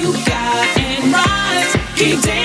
you got it right. Keep dancing.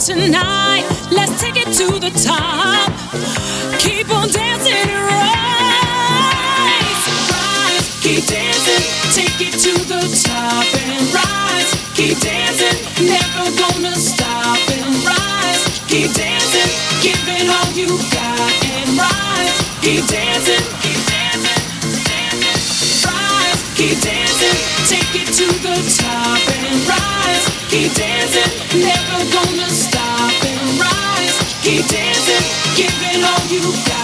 tonight. Let's take it to the top. Keep on dancing, rise, rise. Keep dancing, take it to the top and rise. Keep dancing. you got.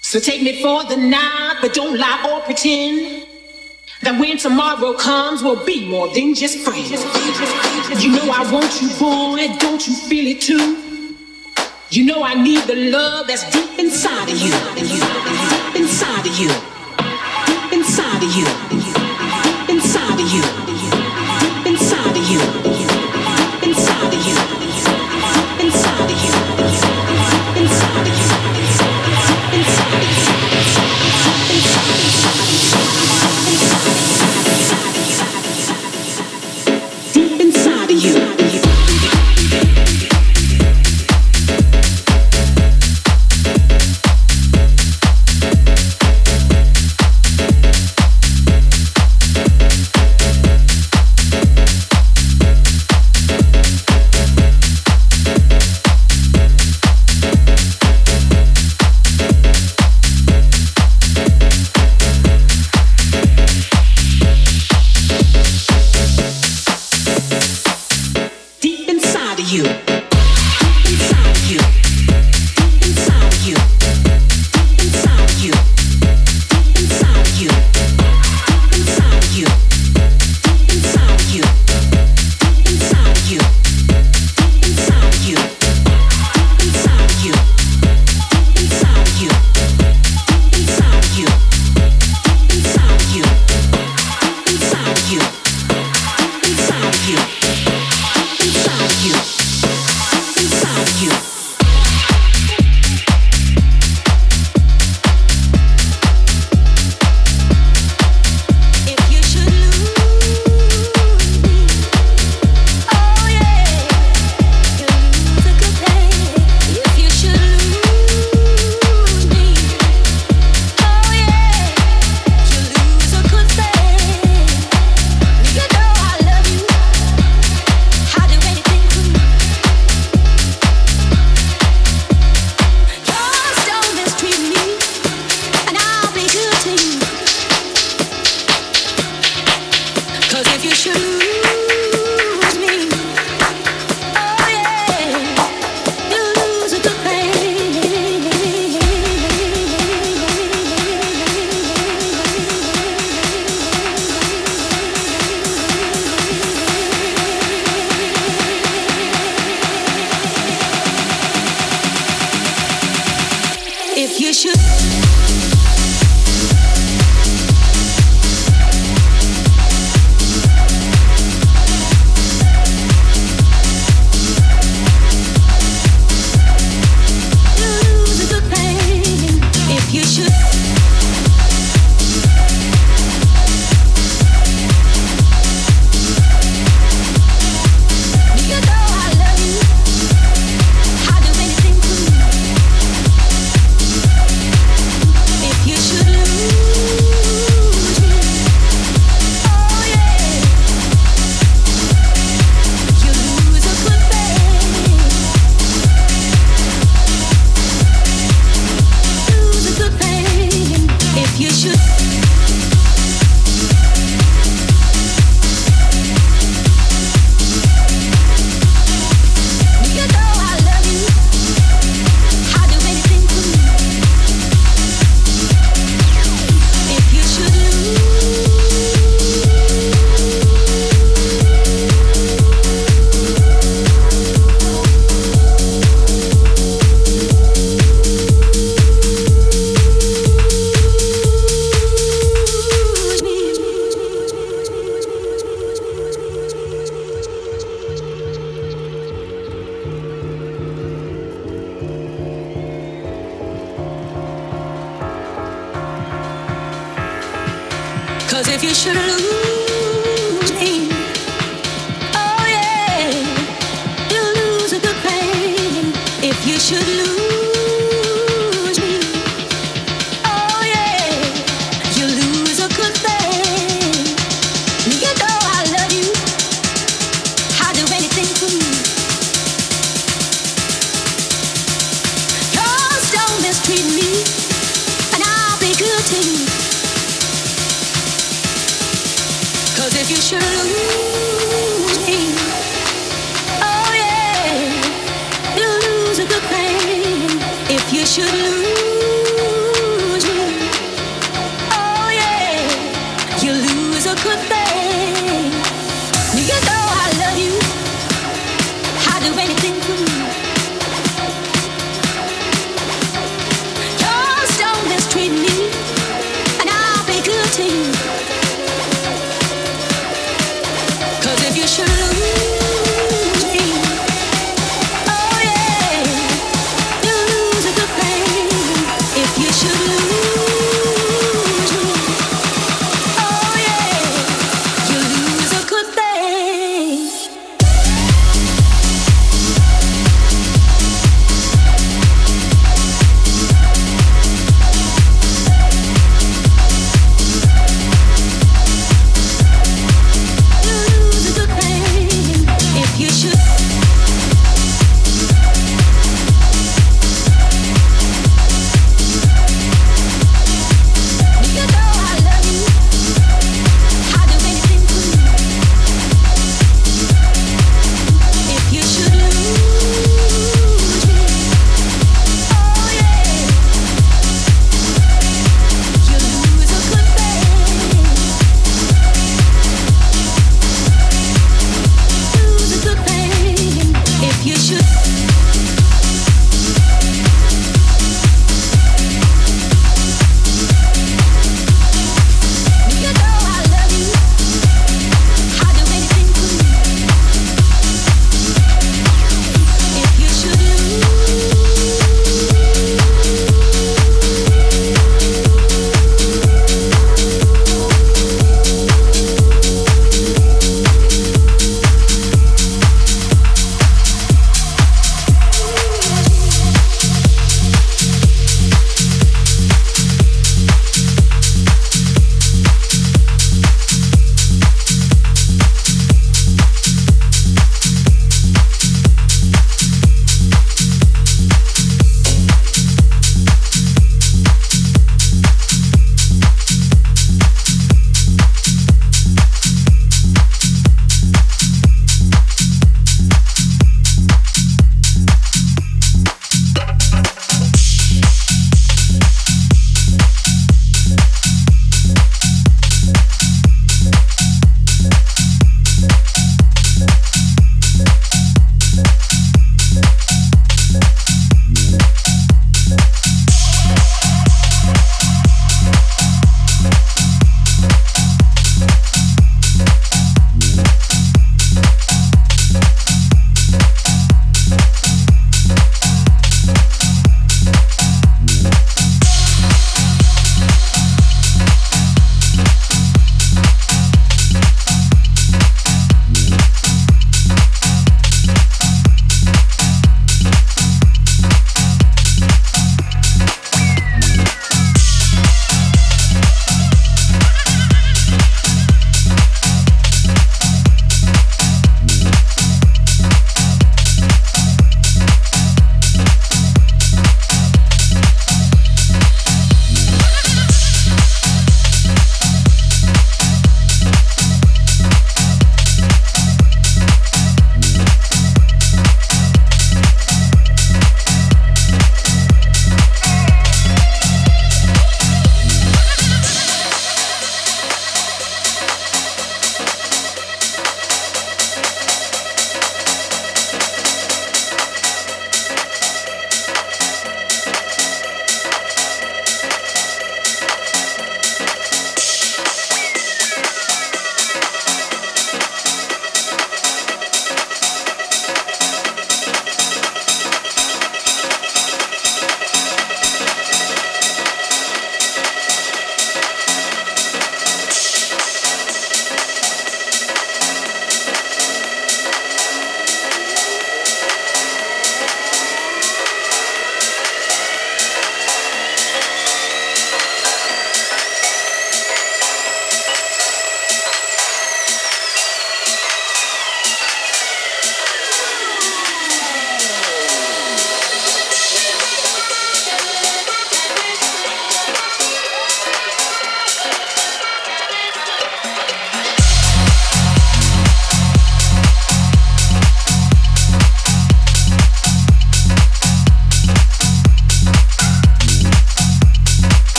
So take me for the night, but don't lie or pretend that when tomorrow comes, we'll be more than just friends. You know I want you, boy, don't you feel it too? You know I need the love that's deep inside of you, deep inside of you, deep inside of you, deep inside of you, deep inside of you, deep inside of you. should lose.